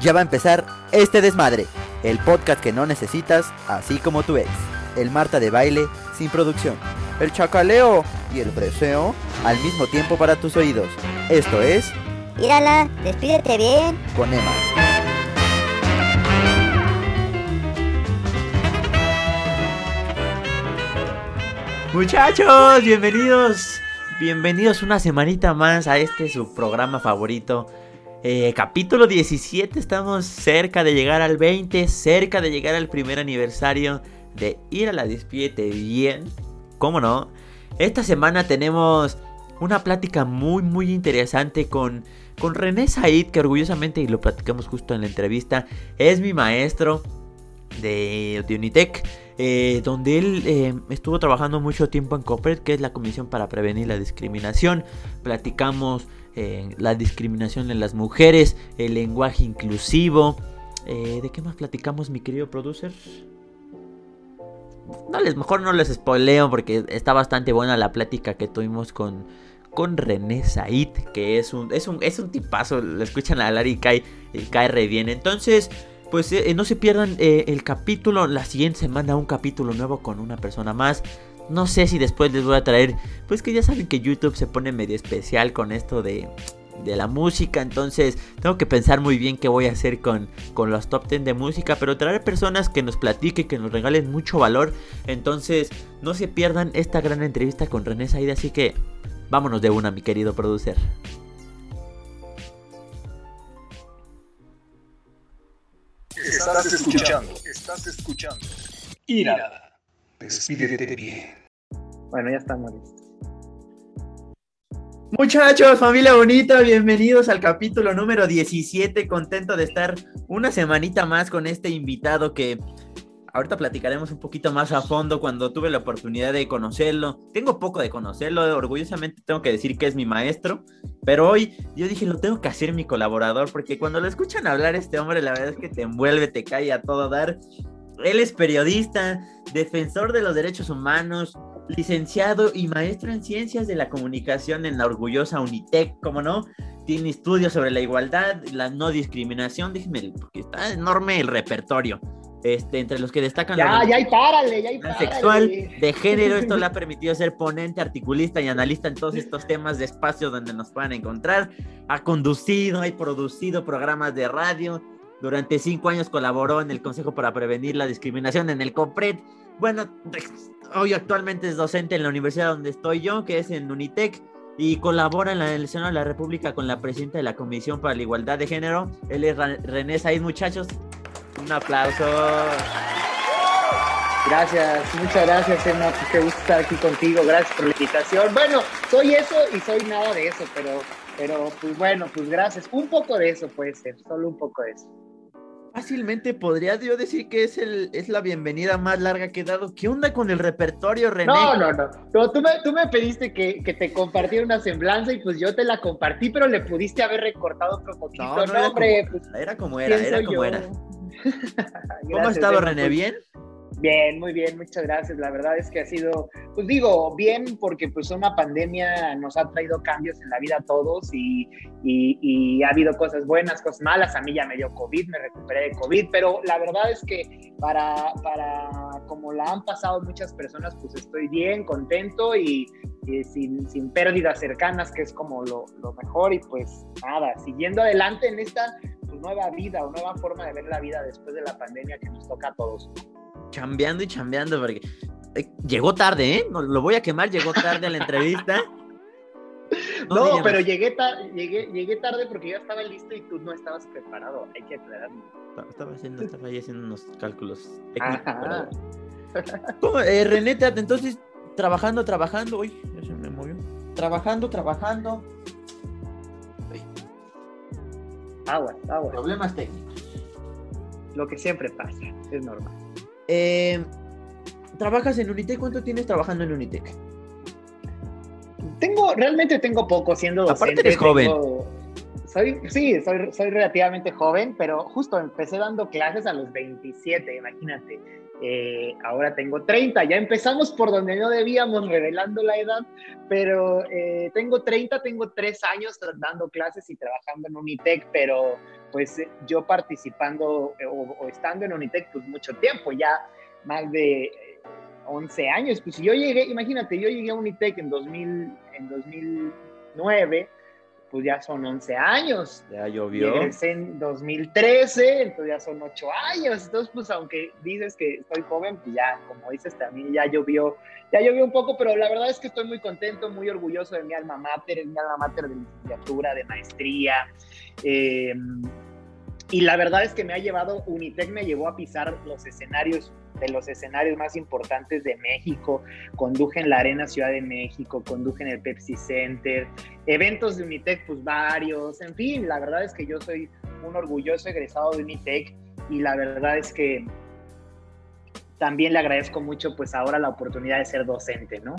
Ya va a empezar este desmadre, el podcast que no necesitas, así como tu ex. El Marta de baile sin producción. El chacaleo y el freseo al mismo tiempo para tus oídos. Esto es Mírala, despídete bien. con Emma. Muchachos, bienvenidos. Bienvenidos una semanita más a este su programa favorito. Eh, capítulo 17, estamos cerca de llegar al 20, cerca de llegar al primer aniversario de Ir a la Despierte Bien. ¿Cómo no? Esta semana tenemos una plática muy muy interesante con, con René Said, que orgullosamente, y lo platicamos justo en la entrevista, es mi maestro de, de Unitec, eh, donde él eh, estuvo trabajando mucho tiempo en COPRED, que es la Comisión para Prevenir la Discriminación. Platicamos eh, la discriminación en las mujeres, el lenguaje inclusivo. Eh, ¿De qué más platicamos, mi querido producer? No les, mejor no les spoileo porque está bastante buena la plática que tuvimos con, con René Said, que es un, es un, es un tipazo. Lo escuchan hablar y cae, y cae re bien. Entonces, pues eh, no se pierdan eh, el capítulo. La siguiente semana un capítulo nuevo con una persona más. No sé si después les voy a traer. Pues que ya saben que YouTube se pone medio especial con esto de, de la música. Entonces tengo que pensar muy bien qué voy a hacer con, con los top 10 de música. Pero traer personas que nos platiquen, que nos regalen mucho valor. Entonces no se pierdan esta gran entrevista con René Said. Así que vámonos de una, mi querido producer. Estás escuchando, estás escuchando. Ira, despídete bien. Bueno, ya estamos listos. Muchachos, familia bonita, bienvenidos al capítulo número 17. Contento de estar una semanita más con este invitado que ahorita platicaremos un poquito más a fondo cuando tuve la oportunidad de conocerlo. Tengo poco de conocerlo, orgullosamente tengo que decir que es mi maestro, pero hoy yo dije lo tengo que hacer mi colaborador porque cuando lo escuchan hablar este hombre, la verdad es que te envuelve, te cae a todo dar. Él es periodista, defensor de los derechos humanos, licenciado y maestro en ciencias de la comunicación en la orgullosa Unitec, como no, tiene estudios sobre la igualdad, la no discriminación, déjenme, porque está enorme el repertorio. Este, entre los que destacan Ya, la ya, y párale, ya, y párale. sexual, de género, esto le ha permitido ser ponente, articulista y analista en todos estos temas de espacio donde nos puedan encontrar. Ha conducido y producido programas de radio. Durante cinco años colaboró en el Consejo para Prevenir la Discriminación en el COPRED. Bueno, hoy actualmente es docente en la universidad donde estoy yo, que es en Unitec, y colabora en la elección de la República con la presidenta de la Comisión para la Igualdad de Género. Él es René Said, muchachos. Un aplauso. Gracias, muchas gracias, Emma. Qué gusto estar aquí contigo. Gracias por la invitación. Bueno, soy eso y soy nada de eso, pero, pero pues bueno, pues gracias. Un poco de eso puede ser, solo un poco de eso. Fácilmente podría yo decir que es, el, es la bienvenida más larga que he dado. ¿Qué onda con el repertorio, René? No, no, no. no tú, me, tú me pediste que, que te compartiera una semblanza y pues yo te la compartí, pero le pudiste haber recortado otro poquito. No, No, no, era, hombre, como, pues. era como era, ¿quién era soy como yo? era. ¿Cómo has estado, René? ¿Bien? Bien, muy bien, muchas gracias. La verdad es que ha sido, pues digo, bien porque pues una pandemia nos ha traído cambios en la vida a todos y, y- ha habido cosas buenas, cosas malas. A mí ya me dio COVID, me recuperé de COVID, pero la verdad es que para, para como la han pasado muchas personas, pues estoy bien, contento y, y sin, sin pérdidas cercanas, que es como lo, lo mejor. Y pues nada, siguiendo adelante en esta pues, nueva vida o nueva forma de ver la vida después de la pandemia que nos toca a todos. Chambeando y chambeando, porque eh, llegó tarde, ¿eh? No, lo voy a quemar, llegó tarde a la entrevista. No, pero llegué, llegué, llegué tarde porque ya estaba listo y tú no estabas preparado. Hay que aclararlo. Estaba- haciendo, estaba ahí haciendo unos cálculos técnicos. ¿Cómo, eh, René, te- entonces, trabajando, trabajando. Uy, ya se me movió. Trabajando, trabajando. Aguas, aguas. Problemas técnicos. Lo que siempre pasa, es normal. Eh, ¿Trabajas en Unitec? ¿Cuánto tienes trabajando en Unitec? Tengo, realmente tengo poco siendo docente. Aparte eres joven. tengo- Soy, sí, soy, soy relativamente joven, pero justo empecé dando clases a los 27, imagínate. Eh, ahora tengo 30, ya empezamos por donde no debíamos, revelando la edad, pero eh, tengo 30, tengo 3 años dando clases y trabajando en Unitec, pero pues eh, yo participando eh, o, estando en Unitec pues mucho tiempo, ya más de 11 años, pues yo llegué, imagínate, yo llegué a Unitec en, 2000, en 2009, pues ya son 11 años. Ya llovió. Regresé en 2013, entonces ya son 8 años. Entonces, pues aunque dices que estoy joven, pues ya, como dices también, ya llovió, ya llovió un poco, pero la verdad es que estoy muy contento, muy orgulloso de mi alma mater, es mi alma mater de licenciatura, de maestría. Eh, y la verdad es que me ha llevado, Unitec me llevó a pisar los escenarios, de los escenarios más importantes de México. Conduje en la Arena Ciudad de México, conduje en el Pepsi Center, eventos de Unitec, pues varios. En fin, la verdad es que yo soy un orgulloso egresado de Unitec y la verdad es que también le agradezco mucho, pues ahora la oportunidad de ser docente, ¿no?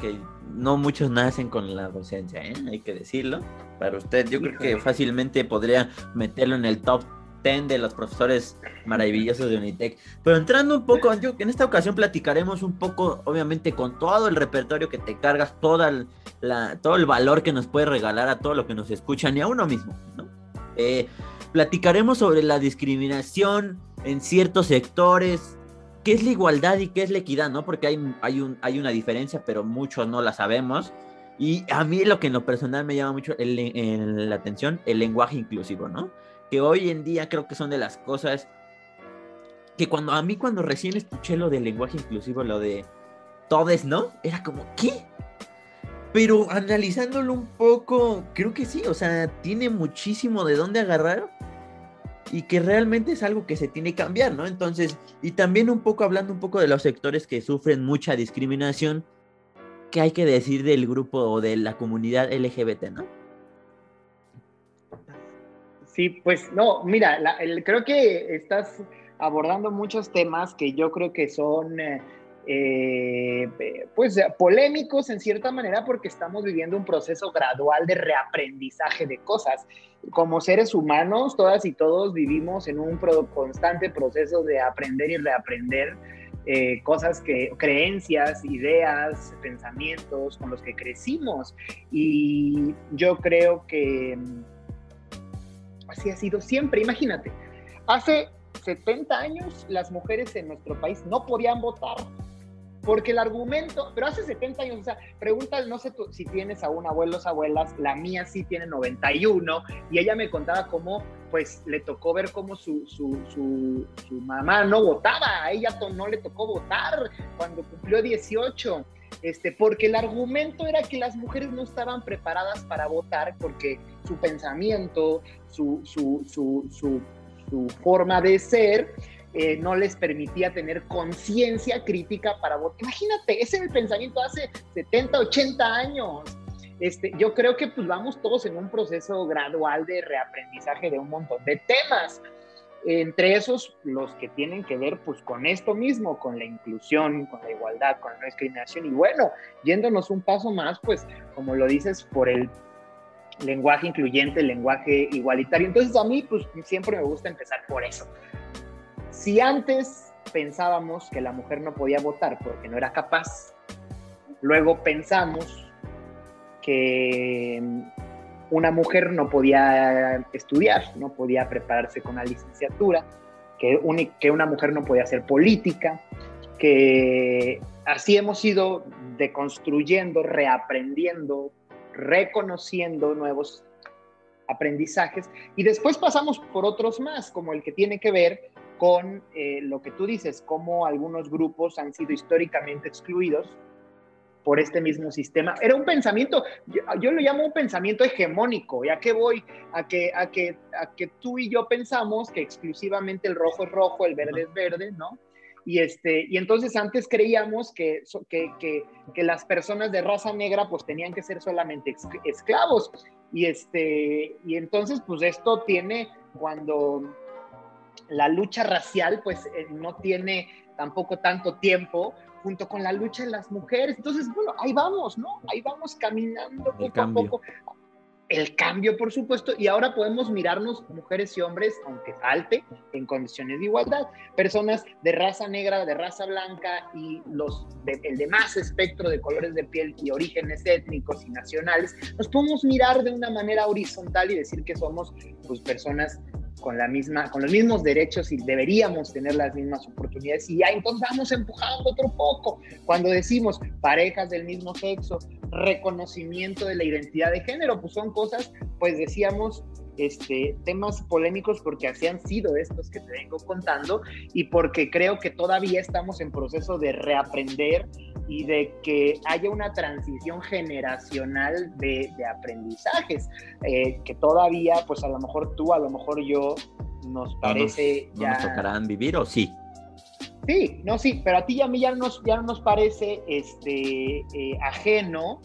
Que no muchos nacen con la docencia, ¿eh? hay que decirlo. Para usted, yo creo que fácilmente podría meterlo en el top 10 de los profesores maravillosos de Unitec. Pero entrando un poco, yo, en esta ocasión platicaremos un poco, obviamente, con todo el repertorio que te cargas, toda la, todo el valor que nos puede regalar a todo lo que nos escuchan y a uno mismo, ¿no? Eh, platicaremos sobre la discriminación en ciertos sectores, qué es la igualdad y qué es la equidad, ¿no? Porque hay, hay, un, hay una diferencia, pero muchos no la sabemos. Y a mí lo que en lo personal me llama mucho la atención, el lenguaje inclusivo, ¿no? Que hoy en día creo que son de las cosas que cuando a mí cuando recién escuché lo del lenguaje inclusivo, lo de todes, ¿no? Era como, ¿qué? Pero analizándolo un poco, creo que sí, o sea, tiene muchísimo de dónde agarrar y que realmente es algo que se tiene que cambiar, ¿no? Entonces, y también un poco hablando un poco de los sectores que sufren mucha discriminación, ¿qué hay que decir del grupo o de la comunidad LGBT, ¿no? Sí, pues no, mira, creo que estás abordando muchos temas que yo creo que son... Eh, eh, pues polémicos en cierta manera porque estamos viviendo un proceso gradual de reaprendizaje de cosas. Como seres humanos, todas y todos vivimos en un constante proceso de aprender y reaprender eh, cosas que, creencias, ideas, pensamientos con los que crecimos. Y yo creo que mm, así ha sido siempre. Imagínate, hace 70 años las mujeres en nuestro país no podían votar porque el argumento, pero hace 70 años, o sea, pregunta, no sé si tienes aún abuelos, abuelas, la mía sí tiene 91, y ella me contaba cómo, pues, le tocó ver cómo su, su, su, su mamá no votaba, a ella no le tocó votar cuando cumplió 18. Este, porque el argumento era que las mujeres no estaban preparadas para votar porque su pensamiento, su, su, su, su forma de ser, eh, no les permitía tener conciencia crítica para votar. Imagínate, ese es el pensamiento hace 70, 80 años. Este, yo creo que pues vamos todos en un proceso gradual de reaprendizaje de un montón de temas. Entre esos, los que tienen que ver pues con esto mismo, con la inclusión, con la igualdad, con la no discriminación. Y bueno, yéndonos un paso más, pues como lo dices, por el lenguaje incluyente, el lenguaje igualitario. Entonces a mí pues siempre me gusta empezar por eso. Si antes pensábamos que la mujer no podía votar porque no era capaz, luego pensamos que una mujer no podía estudiar, no podía prepararse con la licenciatura, que, que una mujer no podía hacer política, que así hemos ido deconstruyendo, reaprendiendo, reconociendo nuevos aprendizajes. Y después pasamos por otros más, como el que tiene que ver con eh, lo que tú dices, cómo algunos grupos han sido históricamente excluidos por este mismo sistema. Era un pensamiento, yo, lo llamo un pensamiento hegemónico, ¿ya que voy? A que, a, que, a que tú y yo pensamos que exclusivamente el rojo es rojo, el verde es verde, ¿no? Y, este, y entonces antes creíamos que, que, que, que, las personas de raza negra pues tenían que ser solamente esclavos. Y, este, y entonces pues esto tiene cuando la lucha racial pues eh, no tiene tampoco tanto tiempo junto con la lucha de las mujeres. Entonces, bueno, ahí vamos, ¿no? Ahí vamos caminando poco a poco. el cambio, por supuesto, y ahora podemos mirarnos mujeres y hombres, aunque falte, en condiciones de igualdad. Personas de raza negra, de raza blanca y los el demás espectro de colores de piel y orígenes étnicos y nacionales, nos podemos mirar de una manera horizontal y decir que somos pues, personas con, la misma, con los mismos derechos y deberíamos tener las mismas oportunidades. Y ya entonces vamos empujando otro poco. Cuando decimos parejas del mismo sexo, reconocimiento de la identidad de género, pues son cosas, pues decíamos, este, temas polémicos porque así han sido estos que te vengo contando y porque creo que todavía estamos en proceso de reaprender y de que haya una transición generacional de, aprendizajes, eh, que todavía, pues a lo mejor tú, a lo mejor yo, nos parece ya... nos tocarán vivir o sí? Sí, no, sí, pero a ti y a mí ya, nos, ya nos parece este, eh, ajeno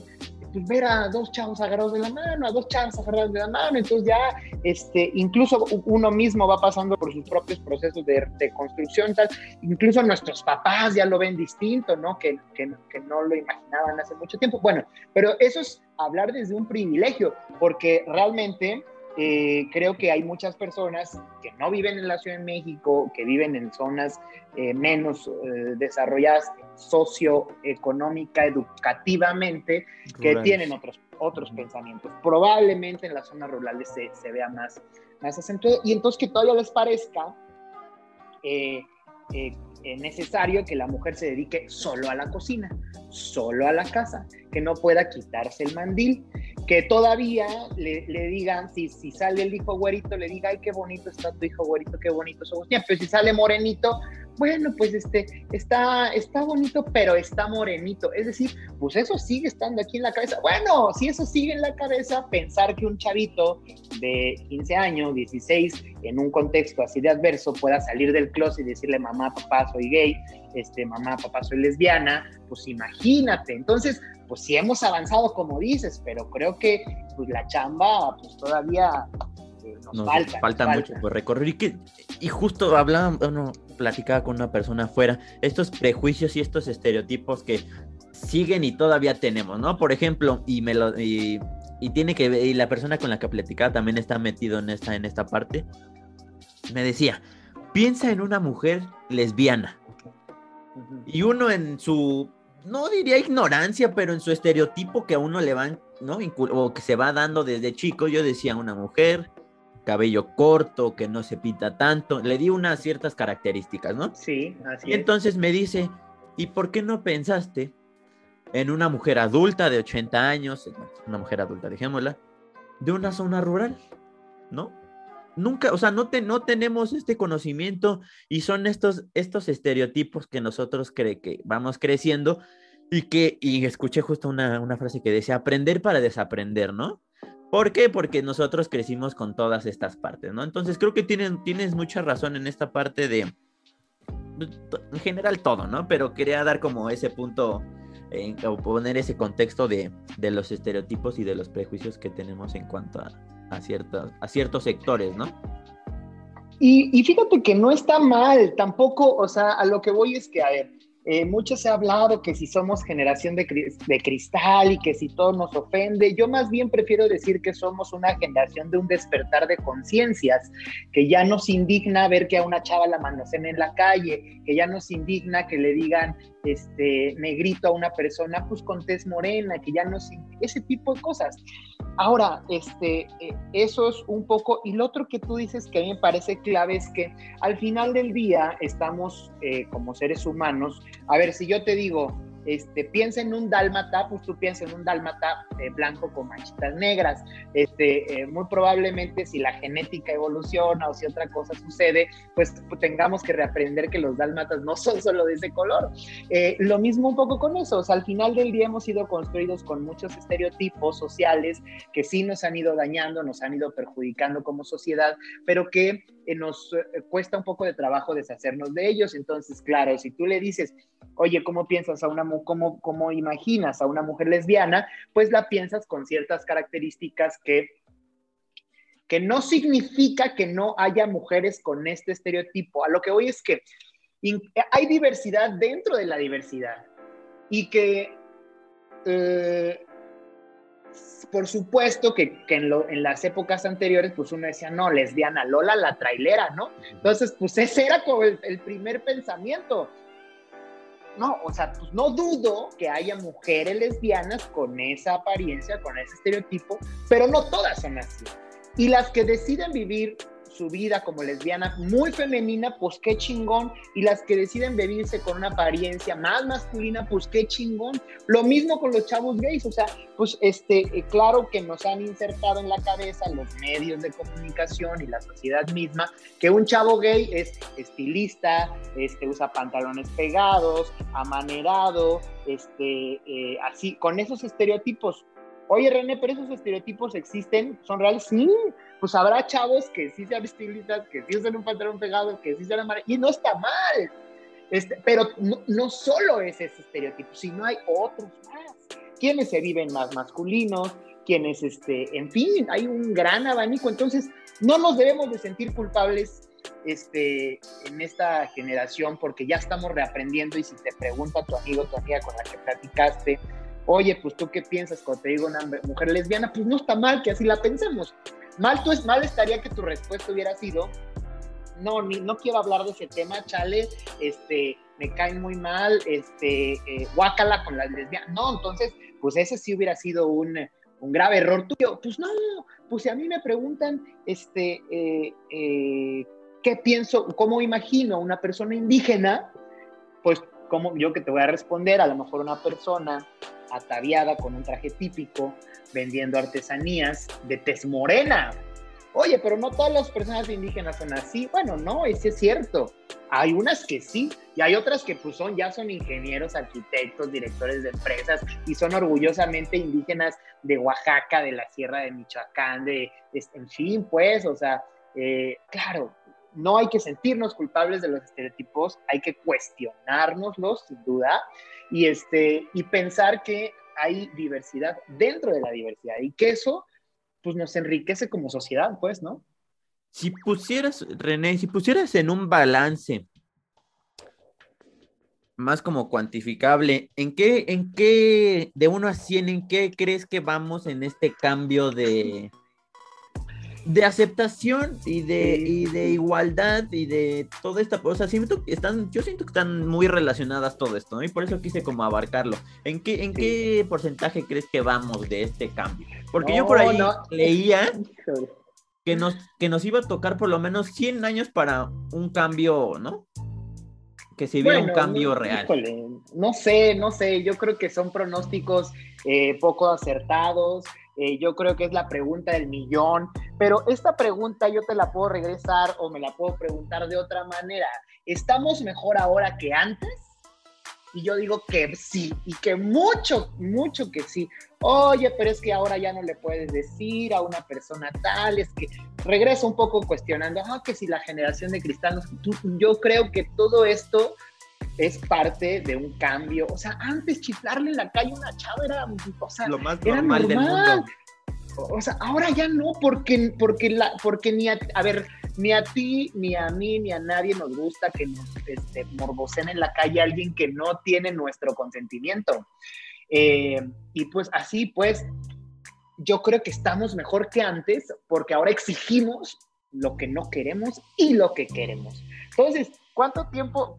ver a dos chavos agarrados de la mano, a dos chavos agarrados de la mano, entonces ya, este, incluso uno mismo va pasando por sus propios procesos de, de construcción, tal, incluso nuestros papás ya lo ven distinto, ¿no? Que, que, que no lo imaginaban hace mucho tiempo. Bueno, pero eso es hablar desde un privilegio, porque realmente eh, creo que hay muchas personas que no viven en la Ciudad de México, que viven en zonas eh, menos eh, desarrolladas socioeconómica, educativamente, que tienen otros, otros pensamientos. Probablemente en las zonas rurales se, se vea más, más acentuado. Y entonces que todavía les parezca necesario que la mujer se dedique solo a la cocina, solo a la casa, que no pueda quitarse el mandil, que todavía le, digan, si, si sale el hijo güerito, le diga, ay, qué bonito está tu hijo güerito, qué bonito su Pero si sale morenito, bueno, pues este, está, está bonito, pero está morenito. Es decir, pues eso sigue estando aquí en la cabeza. Bueno, si eso sigue en la cabeza, pensar que un chavito de 15 años, 16, en un contexto así de adverso, pueda salir del closet y decirle, mamá, papá, soy gay, este, mamá, papá, soy lesbiana, pues imagínate. Entonces, pues sí hemos avanzado como dices, pero creo que pues la chamba, pues todavía eh, nos, falta, falta. mucho por recorrer. Y, que, y justo hablaba, bueno, platicaba con una persona afuera, estos prejuicios y estos estereotipos que siguen y todavía tenemos, ¿no? Por ejemplo, y me lo... Y, tiene que ver, y la persona con la que platicaba también está metido en esta, en esta parte, me decía, piensa en una mujer lesbiana. Y uno en su, no diría ignorancia, pero en su estereotipo que a uno le van, ¿no? O que se va dando desde chico, yo decía una mujer, cabello corto, que no se pinta tanto, le di unas ciertas características, ¿no? Sí, así Y entonces me dice, ¿y por qué no pensaste en una mujer adulta de 80 años, una mujer adulta, dejémosla, de una zona rural, ¿no? Nunca, o sea, no, no tenemos este conocimiento y son estos, estos estereotipos que nosotros cree que vamos creciendo y que, y escuché justo una, frase que decía, aprender para desaprender, ¿no? ¿Por qué? Porque nosotros crecimos con todas estas partes, ¿no? Entonces creo que tienen, tienes mucha razón en esta parte de, en general todo, ¿no? Pero quería dar como ese punto, en, poner ese contexto de, de los estereotipos y de los prejuicios que tenemos en cuanto a, a, ciertos, a ciertos sectores, ¿no? Y, fíjate que no está mal, tampoco, o sea, a lo que voy es que, a ver, eh, mucho se ha hablado que si somos generación de, cristal y que si todo nos ofende, yo más bien prefiero decir que somos una generación de un despertar de conciencias, que ya nos indigna ver que a una chava la manocen en la calle, que ya nos indigna que le digan este negrito a una persona pues con tez morena, que ya nos ese tipo de cosas. Ahora, este, eh, eso es un poco, y lo otro que tú dices que a mí me parece clave es que al final del día estamos eh, como seres humanos, a ver, si yo te digo, este, piensa en un dálmata, pues tú piensas en un dálmata eh, blanco con manchitas negras. Este, eh, muy probablemente si la genética evoluciona o si otra cosa sucede, pues tengamos que reaprender que los dálmatas no son solo de ese color. Eh, lo mismo un poco con eso, al final del día hemos sido construidos con muchos estereotipos sociales que sí nos han ido dañando, nos han ido perjudicando como sociedad, pero que nos cuesta un poco de trabajo deshacernos de ellos. Entonces, claro, si tú le dices, oye, ¿cómo piensas a una cómo, cómo imaginas a una mujer lesbiana? Pues la piensas con ciertas características que que no significa que no haya mujeres con este estereotipo. A lo que voy es que hay diversidad dentro de la diversidad y que eh, por supuesto que, que en, lo, en, las épocas anteriores, pues uno decía, no, lesbiana, Lola la trailera, ¿no? Entonces, pues ese era como el, el primer pensamiento. No, o sea, pues no dudo que haya mujeres lesbianas con esa apariencia, con ese estereotipo, pero no todas son así. Y las que deciden vivir su vida como lesbiana muy femenina, pues qué chingón. Y las que deciden vivirse con una apariencia más masculina, pues qué chingón. Lo mismo con los chavos gays, o sea, pues este, eh, claro que nos han insertado en la cabeza los medios de comunicación y la sociedad misma que un chavo gay es estilista, este, usa pantalones pegados, amanerado, este, eh, así, con esos estereotipos. Oye, René, pero esos estereotipos existen, son reales. Sí, pues habrá chavos que sí sean estilistas, que sí usen un pantalón pegado, que sí sean amarillos, y no está mal. Este, pero no, no, solo es ese estereotipo, sino hay otros más. Quienes se viven más masculinos, quienes, este, en fin, hay un gran abanico. Entonces, no nos debemos de sentir culpables este, en esta generación porque ya estamos reaprendiendo y si te pregunta tu amigo, tu amiga con la que platicaste, oye, pues tú qué piensas cuando te digo una mujer lesbiana, pues no está mal que así la pensemos. Mal, tú es, mal estaría que tu respuesta hubiera sido, no, ni, no quiero hablar de ese tema, chale, este, me caen muy mal, este, eh, guácala con las lesbianas. No, entonces, pues ese sí hubiera sido un, un grave error tuyo. Pues no, pues si a mí me preguntan, este, eh, eh, ¿qué pienso, cómo imagino una persona indígena? Pues como yo que te voy a responder, a lo mejor una persona ataviada con un traje típico, vendiendo artesanías de tez morena. Oye, pero no todas las personas indígenas son así. Bueno, no, ese es cierto. Hay unas que sí, y hay otras que pues son, ya son ingenieros, arquitectos, directores de empresas, y son orgullosamente indígenas de Oaxaca, de la Sierra de Michoacán, de, en fin, pues, o sea, eh, claro, no hay que sentirnos culpables de los estereotipos, hay que cuestionárnoslos, sin duda, y, este, y pensar que hay diversidad dentro de la diversidad y que eso pues nos enriquece como sociedad, pues, ¿no? Si pusieras, René, si pusieras en un balance más como cuantificable, ¿en qué, en qué, de 1 a 100, en qué crees que vamos en este cambio de, de aceptación y de, y de igualdad y de toda esta cosa. Siento que están, yo siento que están muy relacionadas todo esto, ¿no? Y por eso quise como abarcarlo. ¿En qué, en qué porcentaje crees que vamos de este cambio? Porque yo por ahí leía que nos, que nos iba a tocar por lo menos 100 años para un cambio, ¿no? Que se viera un cambio real. no sé, no sé, yo creo que son pronósticos eh, poco acertados. Eh, yo creo que es la pregunta del millón, pero esta pregunta yo te la puedo regresar o me la puedo preguntar de otra manera. ¿Estamos mejor ahora que antes? Y yo digo que sí, y que mucho, mucho que sí. Oye, pero es que ahora ya no le puedes decir a una persona tal, es que regreso un poco cuestionando, ah, que si la generación de cristal, yo creo que todo esto es parte de un cambio. O sea, antes chiflarle en la calle a una chava era, o sea, lo más normal, del mundo. O sea, ahora ya no, porque, porque, la, porque ni a, a ver, ni a ti, ni a mí, ni a nadie nos gusta que nos este, en la calle alguien que no tiene nuestro consentimiento. Eh, y pues así, pues, yo creo que estamos mejor que antes porque ahora exigimos lo que no queremos y lo que queremos. Entonces, ¿cuánto tiempo,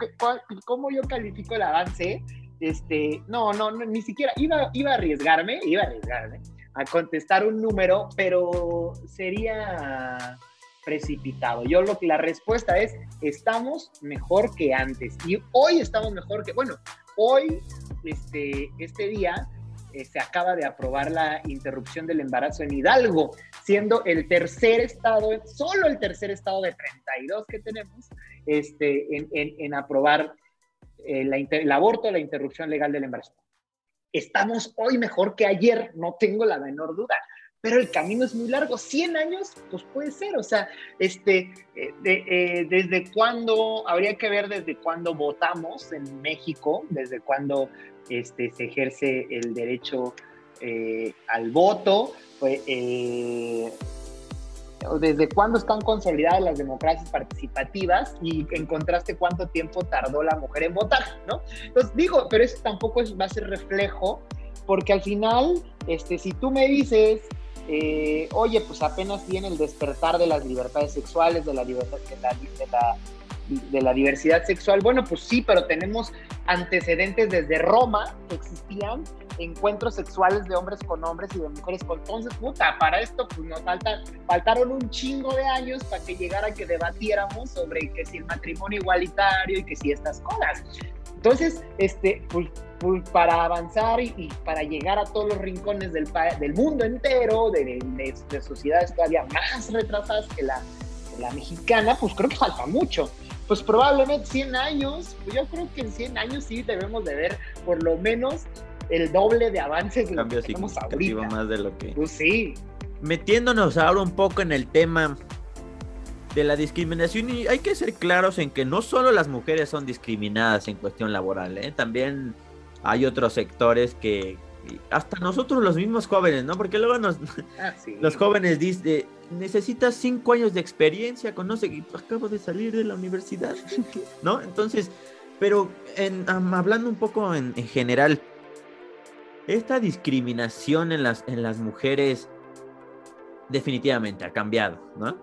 cómo yo califico el avance? Este, no, no, ni siquiera, iba, iba a arriesgarme, iba a arriesgarme a contestar un número, pero sería precipitado. Yo lo que la respuesta es, estamos mejor que antes. Y hoy estamos mejor que, bueno, hoy, este, este día, eh, se acaba de aprobar la interrupción del embarazo en Hidalgo, siendo el tercer estado, solo el tercer estado de 32 que tenemos, este, en, aprobar eh, el aborto, la interrupción legal del embarazo. Estamos hoy mejor que ayer, no tengo la menor duda, pero el camino es muy largo. 100 años, pues puede ser, o sea, este, eh, desde cuándo, habría que ver desde cuándo votamos en México, desde cuándo este, se ejerce el derecho eh, al voto, pues, eh, desde cuándo están consolidadas las democracias participativas y encontraste cuánto tiempo tardó la mujer en votar, ¿no? Entonces digo, pero eso tampoco va a ser reflejo porque al final, este, si tú me dices, eh, oye, pues apenas viene el despertar de las libertades sexuales, de la, libertad, de la de la diversidad sexual. Bueno, pues sí, pero tenemos antecedentes desde Roma que existían encuentros sexuales de hombres con hombres y de mujeres con entonces puta para esto pues nos falta, faltaron un chingo de años para que llegara que debatiéramos sobre que si el matrimonio igualitario y que si estas cosas entonces este pues, pues para avanzar y, para llegar a todos los rincones del, del mundo entero de, de, de sociedades todavía más retrasadas que la, la mexicana pues creo que falta mucho pues probablemente 100 años, pues yo creo que en 100 años sí debemos de ver por lo menos el doble de avances de lo que tenemos ahorita. más de lo que... Pues sí. Metiéndonos ahora un poco en el tema de la discriminación y hay que ser claros en que no solo las mujeres son discriminadas en cuestión laboral, ¿eh? también hay otros sectores que hasta nosotros los mismos jóvenes, ¿no? Porque luego nos, ah, los jóvenes dicen, necesitas cinco años de experiencia, conoce, acabo de salir de la universidad, ¿no? Entonces, pero en, hablando un poco en, general, esta discriminación en las, en las mujeres definitivamente ha cambiado, ¿no?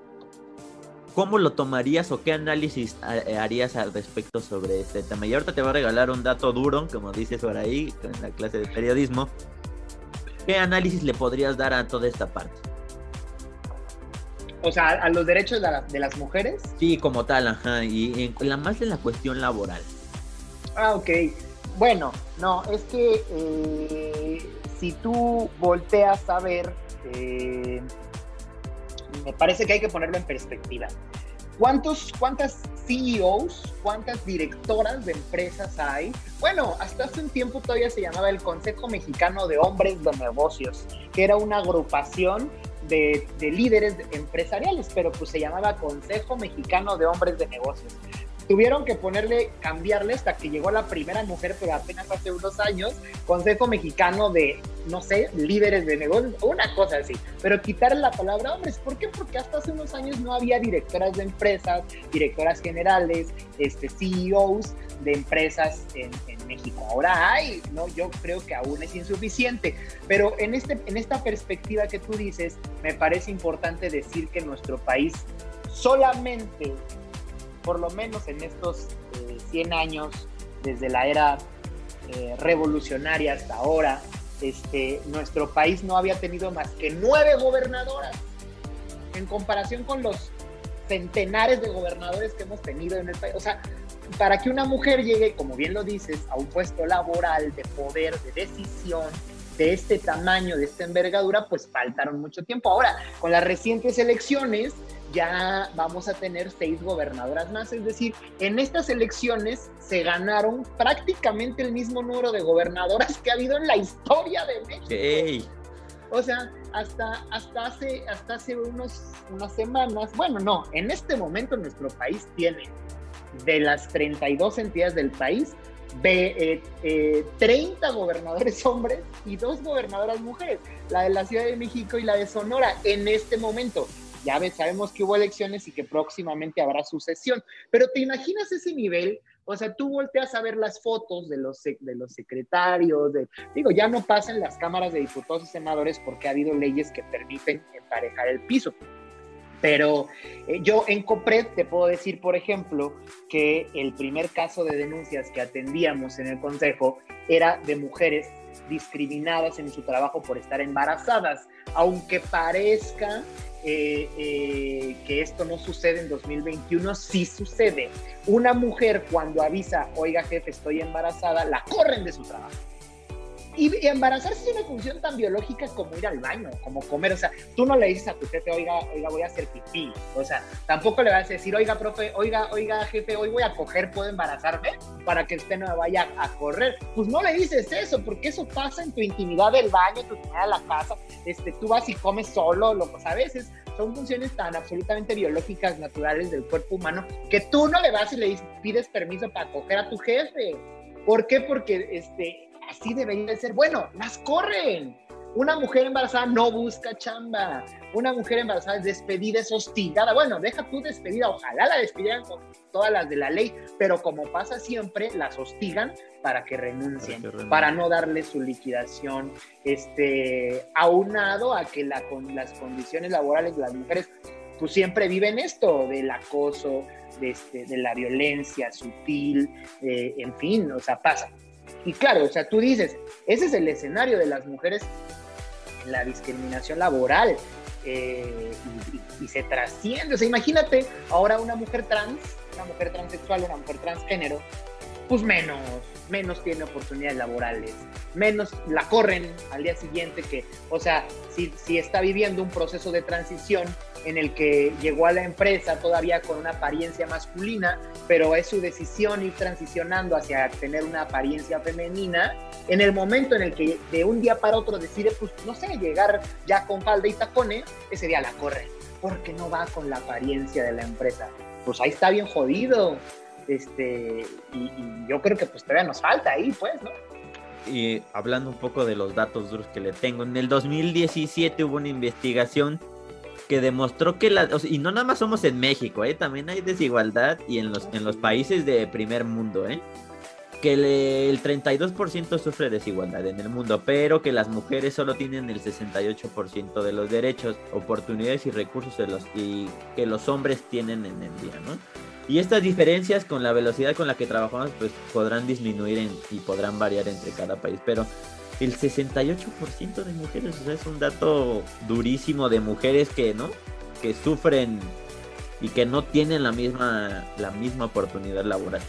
¿Cómo lo tomarías o qué análisis harías al respecto sobre este tema? Y ahorita te voy a regalar un dato duro, como dices por ahí, en la clase de periodismo. ¿Qué análisis le podrías dar a toda esta parte? O sea, a los derechos de, las mujeres. Sí, como tal, ajá. Y en, la más de la cuestión laboral. Ah, ok. Bueno, no, es que eh, si tú volteas a ver, eh, me parece que hay que ponerlo en perspectiva. ¿Cuántos, ¿Cuántas CEOs, cuántas directoras de empresas hay? Bueno, hasta hace un tiempo todavía se llamaba el Consejo Mexicano de Hombres de Negocios, que era una agrupación de, líderes empresariales, pero pues se llamaba Consejo Mexicano de Hombres de Negocios. Tuvieron que ponerle, cambiarle hasta que llegó la primera mujer, pero apenas hace unos años, Consejo Mexicano de, no sé, líderes de negocios, una cosa así. Pero quitarle la palabra hombres, ¿por qué? Porque hasta hace unos años no había directoras de empresas, directoras generales, este, CEOs de empresas en, México. Ahora hay, ¿no? Yo creo que aún es insuficiente, pero en, este, en esta perspectiva que tú dices, me parece importante decir que nuestro país solamente por lo menos en estos 100 eh, años, desde la era eh, revolucionaria hasta ahora, este, nuestro país no había tenido más que nueve gobernadoras, en comparación con los centenares de gobernadores que hemos tenido en el país. O sea, para que una mujer llegue, como bien lo dices, a un puesto laboral de poder, de decisión, de este tamaño, de esta envergadura, pues faltaron mucho tiempo. Ahora, con las recientes elecciones, ya vamos a tener seis gobernadoras más. Es decir, en estas elecciones se ganaron prácticamente el mismo número de gobernadoras que ha habido en la historia de México. O sea, hasta, hasta, hace, hasta hace unos, unas semanas, bueno, no, en este momento nuestro país tiene de las 32 entidades del país, de, 30 eh, eh, gobernadores hombres y dos gobernadoras mujeres, la de la Ciudad de México y la de Sonora, en este momento ya ves, sabemos que hubo elecciones y que próximamente habrá sucesión, pero ¿te imaginas ese nivel? O sea, tú volteas a ver las fotos de los, de los secretarios, de, digo, ya no pasan las cámaras de diputados y senadores porque ha habido leyes que permiten emparejar el piso. Pero eh, yo en COPRED te puedo decir, por ejemplo, que el primer caso de denuncias que atendíamos en el Consejo era de mujeres discriminadas en su trabajo por estar embarazadas, aunque parezca eh, eh, que esto no sucede en 2021, sí sucede. Una mujer cuando avisa, oiga jefe, estoy embarazada, la corren de su trabajo. Y, embarazarse es una función tan biológica como ir al baño, como comer. O sea, tú no le dices a tu jefe, oiga, oiga, voy a hacer pipí. O sea, tampoco le vas a decir, oiga, profe, oiga, oiga, jefe, hoy voy a coger, ¿puedo embarazarme? Para que usted no vaya a correr. Pues no le dices eso, porque eso pasa en tu intimidad del baño, tu intimidad de la casa. Este, tú vas y comes solo, lo, pues a veces son funciones tan absolutamente biológicas, naturales del cuerpo humano, que tú no le vas y le pides permiso para coger a tu jefe. ¿Por qué? Porque este, así debería de ser. Bueno, las corren. Una mujer embarazada no busca chamba. una mujer embarazada es despedida, es hostigada. Bueno, deja tu despedida, ojalá la despidieran con todas las de la ley, pero como pasa siempre, las hostigan para que renuncien, para, no darle su liquidación, este, aunado a que la, con las condiciones laborales de las mujeres pues siempre viven esto del acoso, de, este, de la violencia sutil, eh, en fin, o sea, pasa. Y claro, o sea, tú dices, ese es el escenario de las mujeres en la discriminación laboral eh, y, se trasciende. O sea, imagínate ahora una mujer trans, una mujer transexual, una mujer transgénero, pues menos, menos tiene oportunidades laborales, menos la corren al día siguiente que, o sea, si, si está viviendo un proceso de transición en el que llegó a la empresa todavía con una apariencia masculina, pero es su decisión ir transicionando hacia tener una apariencia femenina, en el momento en el que de un día para otro decide, pues, no sé, llegar ya con falda y tacones, ese día la corren, porque no va con la apariencia de la empresa. Pues ahí está bien jodido. Este, y, yo creo que pues todavía nos falta ahí, pues, ¿no? Y hablando un poco de los datos duros que le tengo, en el 2017 hubo una investigación que demostró que la, y no nada más somos en México, ¿eh? también hay desigualdad y en los, en los países de primer mundo, ¿eh? que el 32% sufre desigualdad en el mundo, pero que las mujeres solo tienen el 68% de los derechos, oportunidades y recursos de los, que los hombres tienen en el día, ¿no? Y estas diferencias con la velocidad con la que trabajamos pues podrán disminuir y podrán variar entre cada país, pero el 68% de mujeres, o sea, es un dato durísimo de mujeres que, ¿no? Que sufren y que no tienen la misma, la misma oportunidad laboral.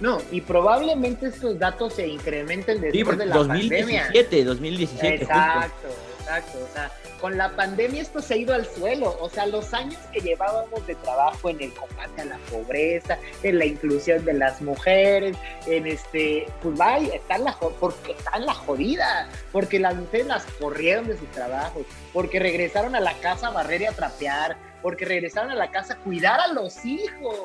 No, y probablemente estos datos se incrementen después de la 2017, pandemia. 2017, Exacto, exacto. O sea, con la pandemia esto se ha ido al suelo. O sea, los años que llevábamos de trabajo en el combate a la pobreza, en la inclusión de las mujeres, en este, pues vaya, están la, porque están la jodida, porque las mujeres las corrieron de sus trabajos, porque regresaron a la casa a barrer y a trapear, porque regresaron a la casa a cuidar a los hijos.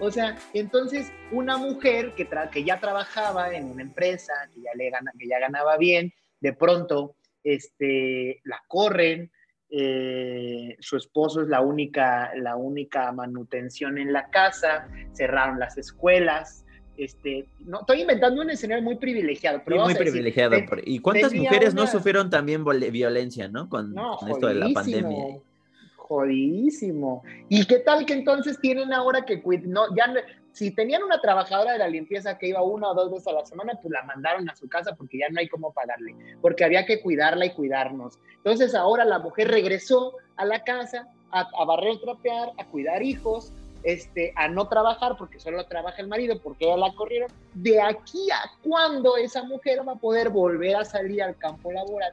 O sea, entonces una mujer que, que ya trabajaba en una empresa, que ya, le gana, que ya ganaba bien, de pronto este, la corren, eh, su esposo es la única, la única manutención en la casa, cerraron las escuelas. Este, no, estoy inventando un escenario muy privilegiado. Pero muy privilegiado. ¿Y cuántas mujeres no sufrieron también violencia, no? Con, esto de la pandemia jodidísimo. ¿Y qué tal que entonces tienen ahora que no, ya si tenían una trabajadora de la limpieza que iba una o dos veces a la semana, pues la mandaron a su casa porque ya no hay cómo pagarle, porque había que cuidarla y cuidarnos. Entonces ahora la mujer regresó a la casa a, a barrer, trapear, a cuidar hijos, este, a no trabajar porque solo trabaja el marido, porque ya la corrieron. De aquí a cuándo esa mujer va a poder volver a salir al campo laboral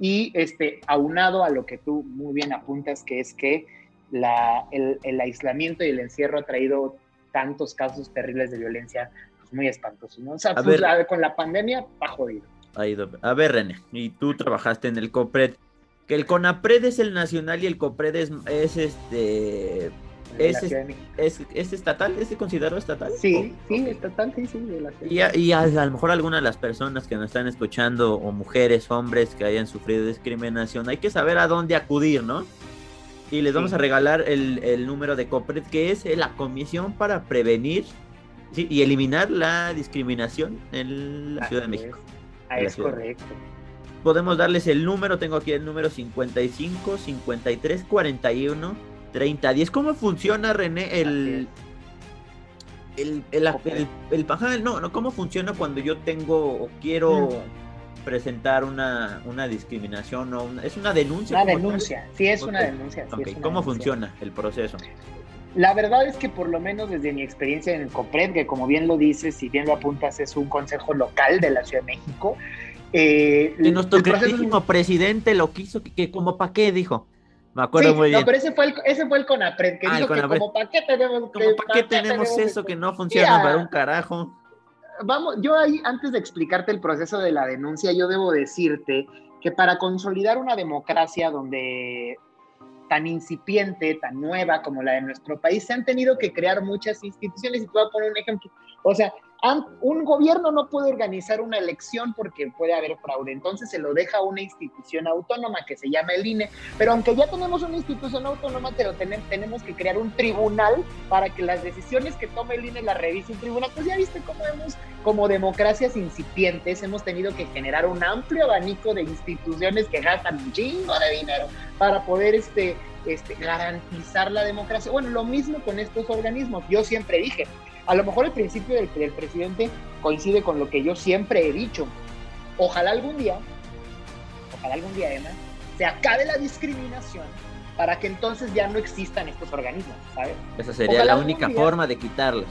y este, aunado a lo que tú muy bien apuntas, que es que la, el, aislamiento y el encierro ha traído tantos casos terribles de violencia pues, muy espantosos, ¿no? O sea, pues, con la pandemia va jodido. A ver, René, y tú trabajaste en el COPRED, que el CONAPRED es el nacional y el COPRED es, es este ¿Es, es, es, estatal? ¿Es considerado estatal? Sí, sí, estatal, sí, sí. y, a, lo mejor algunas de las personas que nos están escuchando, o mujeres, hombres que hayan sufrido discriminación, hay que saber a dónde acudir, ¿no? Y les vamos a regalar el, número de COPRED, que es la Comisión para Prevenir y Eliminar la Discriminación en la Ciudad de México. Ah, es correcto. Podemos darles el número, tengo aquí el número 55 53 41 30-10. ¿Cómo funciona, René, el. El, el, el, no, no, ¿cómo funciona cuando yo tengo o quiero mm. Presentar una, una discriminación o una, es una denuncia? Una denuncia, sí es una denuncia. ¿Cómo funciona el proceso? La verdad es que por lo menos desde mi experiencia en el COPRED, que como bien lo dices y bien lo apuntas, es un consejo local de la Ciudad de México. Eh, y nuestro queridísimo presidente lo quiso, que, que como para qué dijo. Me acuerdo muy bien. No, pero ese fue el, ese fue el Conapred, que ah, dijo que como para qué tenemos, que, ¿para qué tenemos eso que no funciona para un carajo. Vamos, yo ahí, antes de explicarte el proceso de la denuncia, yo debo decirte que para consolidar una democracia donde tan incipiente, tan nueva como la de nuestro país, se han tenido que crear muchas instituciones y te voy a poner un ejemplo. O sea, un gobierno no puede organizar una elección porque puede haber fraude, entonces se lo deja a una institución autónoma que se llama el INE, pero aunque ya tenemos una institución autónoma, pero tenemos que crear un tribunal para que las decisiones que tome el INE las revise un tribunal, pues ya viste cómo hemos, como democracias incipientes, hemos tenido que generar un amplio abanico de instituciones que gastan un chingo de dinero para poder este, este, garantizar la democracia. Bueno, lo mismo con estos organismos. Yo siempre dije, a lo mejor el principio del, presidente coincide con lo que yo siempre he dicho. Ojalá algún día, ojalá algún día, Emma, se acabe la discriminación para que entonces ya no existan estos organismos, ¿sabes? Esa sería la única forma de quitarlos.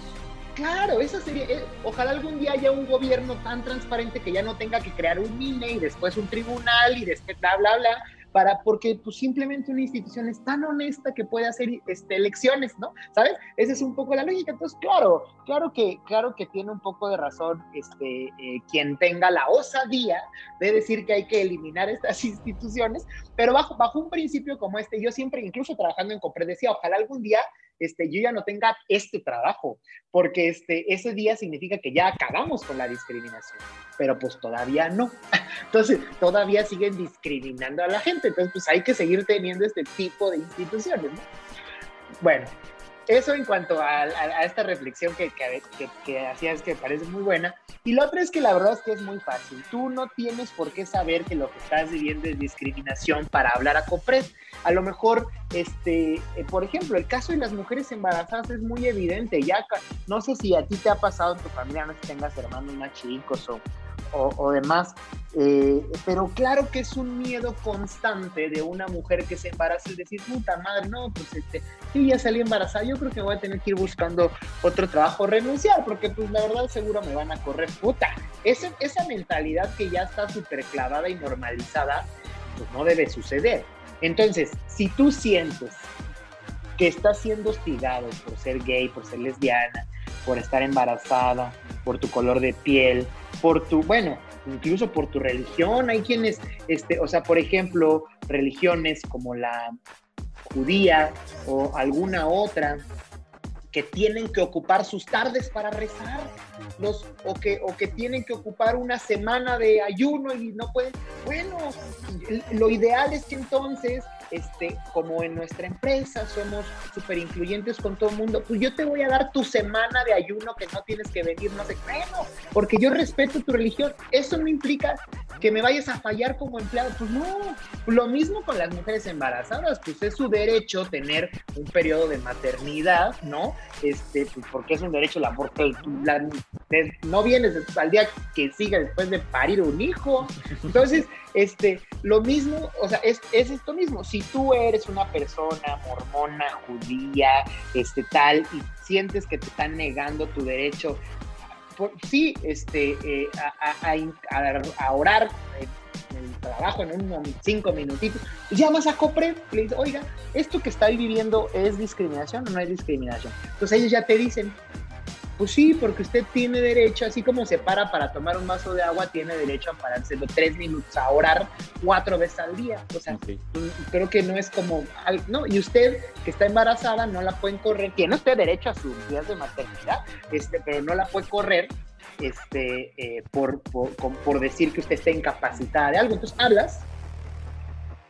Claro, esa sería. Eh, ojalá algún día haya un gobierno tan transparente que ya no tenga que crear un INE y después un tribunal y después bla, bla, bla, para, porque pues, simplemente una institución es tan honesta que puede hacer este, elecciones, ¿no? ¿Sabes? Esa es un poco la lógica. Entonces, claro, claro que, claro que tiene un poco de razón este, eh, quien tenga la osadía de decir que hay que eliminar estas instituciones, pero bajo, bajo un principio como este, yo siempre, incluso trabajando en Compre, decía, ojalá algún día este, yo ya no tenga este trabajo, porque este, ese día significa que ya acabamos con la discriminación, pero pues todavía no. Entonces, todavía siguen discriminando a la gente, entonces pues hay que seguir teniendo este tipo de instituciones. ¿no? Bueno, eso en cuanto a, esta reflexión que, que, que, hacías que parece muy buena. Y lo otro es que la verdad es que es muy fácil. Tú no tienes por qué saber que lo que estás viviendo es discriminación para hablar a COPRED. A lo mejor, este, eh, por ejemplo, el caso de las mujeres embarazadas es muy evidente. Ya, no sé si a ti te ha pasado en tu familia, no sé si tengas hermanos más chicos o, o, demás. Eh, pero claro que es un miedo constante de una mujer que se embaraza y decir, puta madre, no, pues este, sí, ya salí embarazada, yo creo que voy a tener que ir buscando otro trabajo, renunciar, porque pues la verdad seguro me van a correr, puta. Esa, esa mentalidad que ya está súper clavada y normalizada, pues no debe suceder. Entonces, si tú sientes que estás siendo hostigado por ser gay, por ser lesbiana, por estar embarazada, por tu color de piel, por tu, bueno, incluso por tu religión. Hay quienes, este, o sea, por ejemplo, religiones como la judía o alguna otra que tienen que ocupar sus tardes para rezar, los, o, que, o que tienen que ocupar una semana de ayuno y no pueden. Bueno, lo ideal es que entonces este, como en nuestra empresa somos súper incluyentes con todo el mundo, pues yo te voy a dar tu semana de ayuno que no tienes que venir, no sé, bueno, porque yo respeto tu religión. Eso no implica que me vayas a fallar como empleado. Pues no, lo mismo con las mujeres embarazadas, pues es su derecho tener un periodo de maternidad, ¿no? Este, pues porque es un derecho, la, la, no vienes al día que siga después de parir un hijo. Entonces, este, lo mismo, o sea, es, es esto mismo. Si tú eres una persona mormona, judía, este, tal, y sientes que te están negando tu derecho sí, este, eh, a, orar en el trabajo en un cinco minutitos, pues llamas a COPRE y le dices, oiga, esto que está viviendo es discriminación o no es discriminación. Entonces ellos ya te dicen, pues sí, porque usted tiene derecho, así como se para para tomar un vaso de agua, tiene derecho a pararse tres minutos a orar cuatro veces al día. O sea, pues, creo que no es como, no, y usted que está embarazada no la pueden correr, tiene usted derecho a sus días de maternidad, este, pero no la puede correr este, eh, por, por, por decir que usted está incapacitada de algo. Entonces hablas,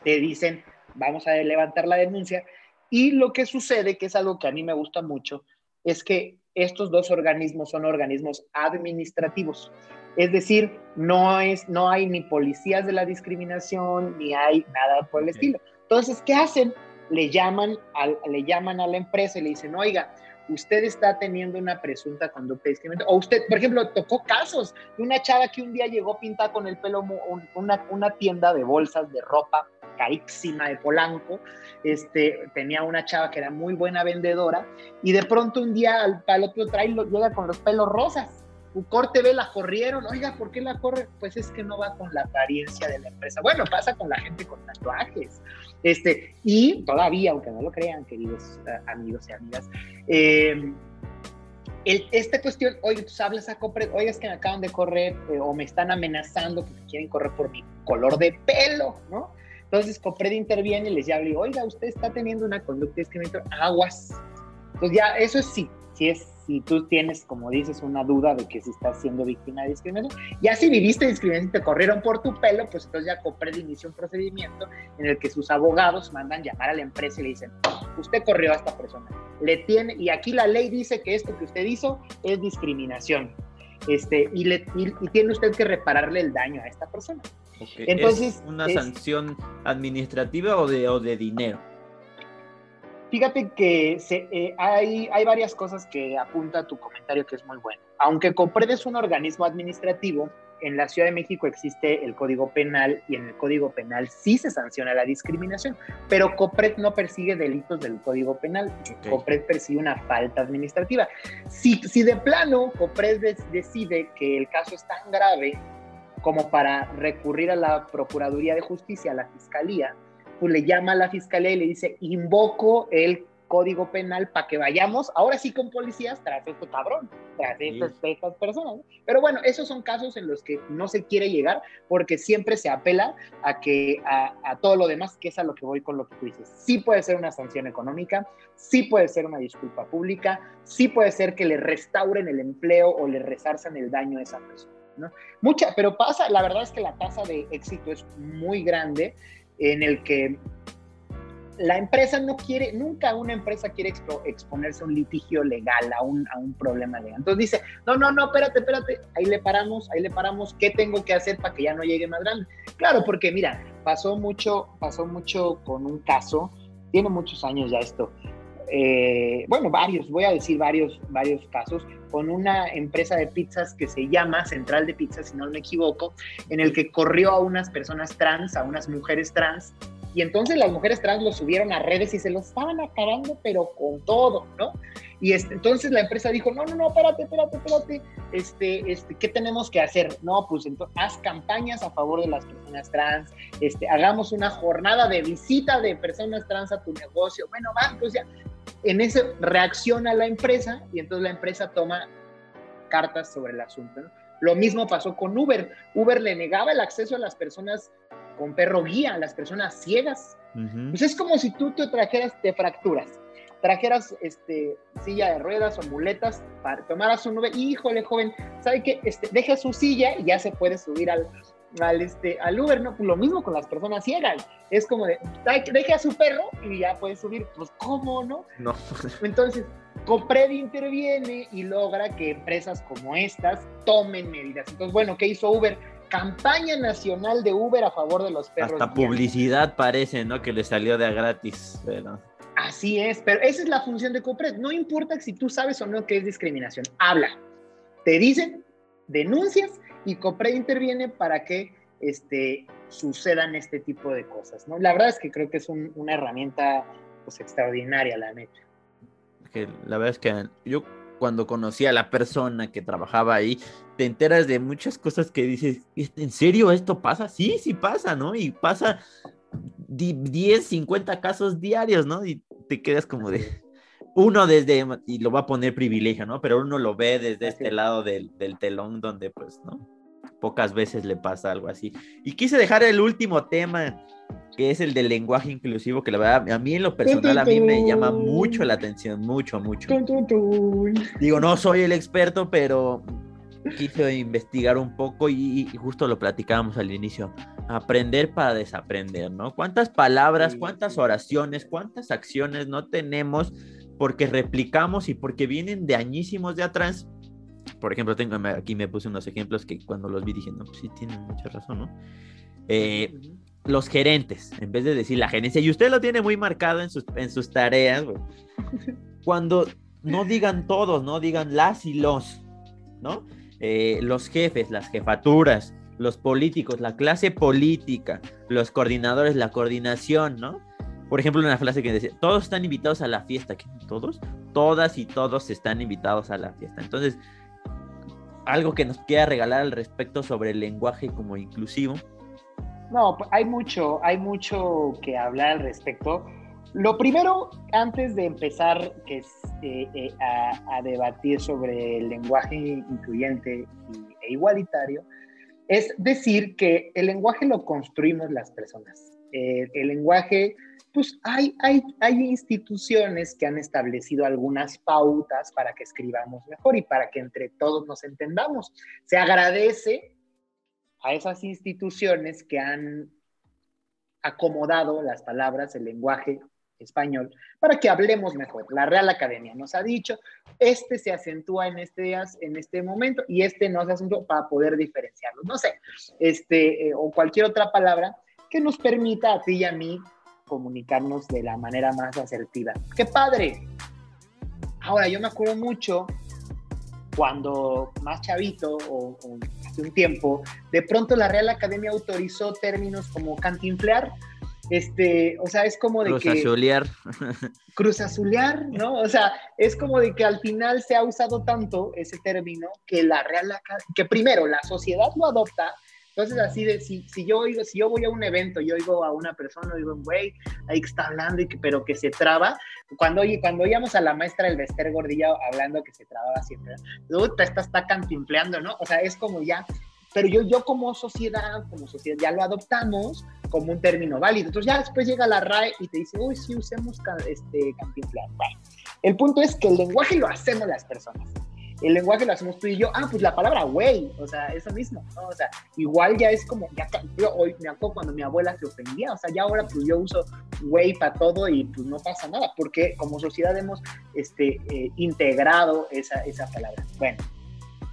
te dicen, vamos a levantar la denuncia, y lo que sucede, que es algo que a mí me gusta mucho, es que estos dos organismos son organismos administrativos. Es decir, no, es, no hay ni policías de la discriminación, ni hay nada por el estilo. Entonces, ¿qué hacen? Le llaman, al, le llaman a la empresa y le dicen, oiga, usted está teniendo una presunta conducta discriminatoria. O usted, por ejemplo, tocó casos de una chava que un día llegó pintada con el pelo, una, una tienda de bolsas de ropa carísima de Polanco, este, tenía una chava que era muy buena vendedora y de pronto un día al, al otro trae, llega con los pelos rosas. Un corte ve, la corrieron. Oiga, ¿por qué la corre? Pues es que no va con la apariencia de la empresa. Bueno, pasa con la gente con tatuajes. Este, y todavía, aunque no lo crean, queridos eh, amigos y amigas, eh, esta cuestión, oye, tú hablas a Copred, oye, es que me acaban de correr eh, o me están amenazando que quieren correr por mi color de pelo, ¿no? Entonces Copred interviene y les habla, oiga, usted está teniendo una conducta discriminatoria, aguas. Pues ya, eso es sí, sí es, si tú tienes, como dices, una duda de que si estás siendo víctima de discriminación, ya si viviste discriminación y te corrieron por tu pelo, pues entonces ya Copred inicia un procedimiento en el que sus abogados mandan llamar a la empresa y le dicen, usted corrió a esta persona, le tiene, y aquí la ley dice que esto que usted hizo es discriminación, este, y, le, y, tiene usted que repararle el daño a esta persona. Entonces, ¿Es una sanción administrativa o de, o de dinero? Fíjate que se, eh, hay, hay varias cosas que apunta a tu comentario que es muy bueno. Aunque COPRED es un organismo administrativo, en la Ciudad de México existe el Código Penal y en el Código Penal sí se sanciona la discriminación, pero COPRED no persigue delitos del Código Penal, COPRED persigue una falta administrativa. Si, si de plano COPRED decide que el caso es tan grave como para recurrir a la Procuraduría de Justicia, a la Fiscalía, pues le llama a la fiscalía y le dice, invoco el código penal para que vayamos, ahora sí con policías, tras este cabrón, tras estas, personas. Pero bueno, esos son casos en los que no se quiere llegar porque siempre se apela a que a, todo lo demás, que es a lo que voy con lo que tú dices. Sí puede ser una sanción económica, sí puede ser una disculpa pública, sí puede ser que le restauren el empleo o le resarzan el daño a esa persona. ¿No? Mucha, pero pasa, la verdad es que la tasa de éxito es muy grande en el que la empresa no quiere, nunca una empresa quiere exponerse a un litigio legal, a un, a un problema legal. Entonces dice, no, no, no, espérate, espérate, ahí le paramos, ahí le paramos, ¿qué tengo que hacer para que ya no llegue más grande? Claro, porque mira, pasó mucho, pasó mucho con un caso, tiene muchos años ya esto, eh, bueno, varios, voy a decir varios, varios casos, con una empresa de pizzas que se llama Central de Pizzas, si no me equivoco, en el que corrió a unas personas trans, a unas mujeres trans, y entonces las mujeres trans lo subieron a redes y se lo estaban acabando, pero con todo, ¿no? Y este, entonces la empresa dijo, no, no, no, espérate, espérate, espérate, este, este, ¿qué tenemos que hacer? No, pues entonces, haz campañas a favor de las personas trans, este, hagamos una jornada de visita de personas trans a tu negocio, bueno, va, pues ya, en ese reacciona la empresa y entonces la empresa toma cartas sobre el asunto. Lo mismo pasó con Uber. Uber le negaba el acceso a las personas con perro guía, a las personas ciegas. Pues es como si tú te trajeras, te fracturas, trajeras este, silla de ruedas o muletas, para, tomaras un Uber, híjole joven, ¿sabe qué? Este, deja su silla y ya se puede subir al, al, este, al Uber, ¿no? Pues lo mismo con las personas ciegas. Es como de, deje a su perro y ya puede subir. Pues, ¿cómo, no? No. Entonces, Copred interviene y logra que empresas como estas tomen medidas. Entonces, bueno, ¿qué hizo Uber? Campaña nacional de Uber a favor de los perros. Hasta publicidad parece, ¿no? Que le salió de a gratis, pero... Así es, pero esa es la función de Copred. No importa si tú sabes o no que es discriminación. Habla. Te dicen, denuncias y COPRED interviene para que este, sucedan este tipo de cosas, ¿no? La verdad es que creo que es una herramienta pues, extraordinaria, la neta. Que la verdad es que yo cuando conocí a la persona que trabajaba ahí, te enteras de muchas cosas que dices, ¿en serio esto pasa? Sí, sí pasa, ¿no? Y pasa 10, 50 casos diarios, ¿no? Y te quedas como de, uno desde, y lo va a poner privilegio, ¿no? Pero uno lo ve desde este lado del, del telón donde pues, ¿no? pocas veces le pasa algo así. Y quise dejar el último tema, que es el del lenguaje inclusivo, que la verdad, a mí en lo personal, a mí me llama mucho la atención, mucho, mucho. Digo, no soy el experto, pero quise investigar un poco y, justo lo platicábamos al inicio, aprender para desaprender, ¿no? ¿Cuántas palabras, cuántas oraciones, cuántas acciones no tenemos porque replicamos y porque vienen de añísimos de atrás por ejemplo, tengo, aquí me puse unos ejemplos que cuando los vi dije, no, pues sí tienen mucha razón, ¿no? Eh, los gerentes, en vez de decir la gerencia, y usted lo tiene muy marcado en sus, en sus tareas, cuando no digan todos, no digan las y los, ¿no? Eh, los jefes, las jefaturas, los políticos, la clase política, los coordinadores, la coordinación, ¿no? Por ejemplo, una frase que decía, todos están invitados a la fiesta. ¿Todos? Todas y todos están invitados a la fiesta. Entonces, algo que nos quiera regalar al respecto sobre el lenguaje como inclusivo. No, hay mucho, hay mucho que hablar al respecto. Lo primero, antes de empezar que es, eh, eh, a, debatir sobre el lenguaje incluyente e igualitario, es decir que el lenguaje lo construimos las personas. Eh, el lenguaje pues hay, hay, hay instituciones que han establecido algunas pautas para que escribamos mejor y para que entre todos nos entendamos. Se agradece a esas instituciones que han acomodado las palabras, el lenguaje español, para que hablemos mejor. La Real Academia nos ha dicho, este se acentúa en este, en este momento y este no se acentúa para poder diferenciarlos. No sé, este, eh, o cualquier otra palabra que nos permita a ti y a mí comunicarnos de la manera más asertiva. ¡Qué padre! Ahora, yo me acuerdo mucho cuando más chavito o, hace un tiempo, de pronto la Real Academia autorizó términos como cantinflear, este, o sea, es como de que... azulear. Cruz azulear, ¿no? O sea, es como de que al final se ha usado tanto ese término que la Real Academia, que primero la sociedad lo adopta, entonces, así de, si, si, yo oigo, si yo voy a un evento, yo oigo a una persona, digo, güey, ahí que está hablando, y que, pero que se traba. Cuando, cuando oíamos a la maestra del Bester Gordillo hablando que se trababa siempre, te esta está cantinfleando, ¿no? O sea, es como ya, pero yo, yo como sociedad, como sociedad, ya lo adoptamos como un término válido. Entonces ya después llega la RAE y te dice, uy, sí, usemos este, cantinflear. Bueno, el punto es que el lenguaje lo hacemos las personas el lenguaje lo hacemos tú y yo, ah, pues la palabra güey, o sea, eso mismo, ¿no? O sea, igual ya es como, ya yo hoy me acuerdo cuando mi abuela se ofendía, o sea, ya ahora pues yo uso güey para todo y pues no pasa nada, porque como sociedad hemos este, eh, integrado esa, esa palabra. Bueno,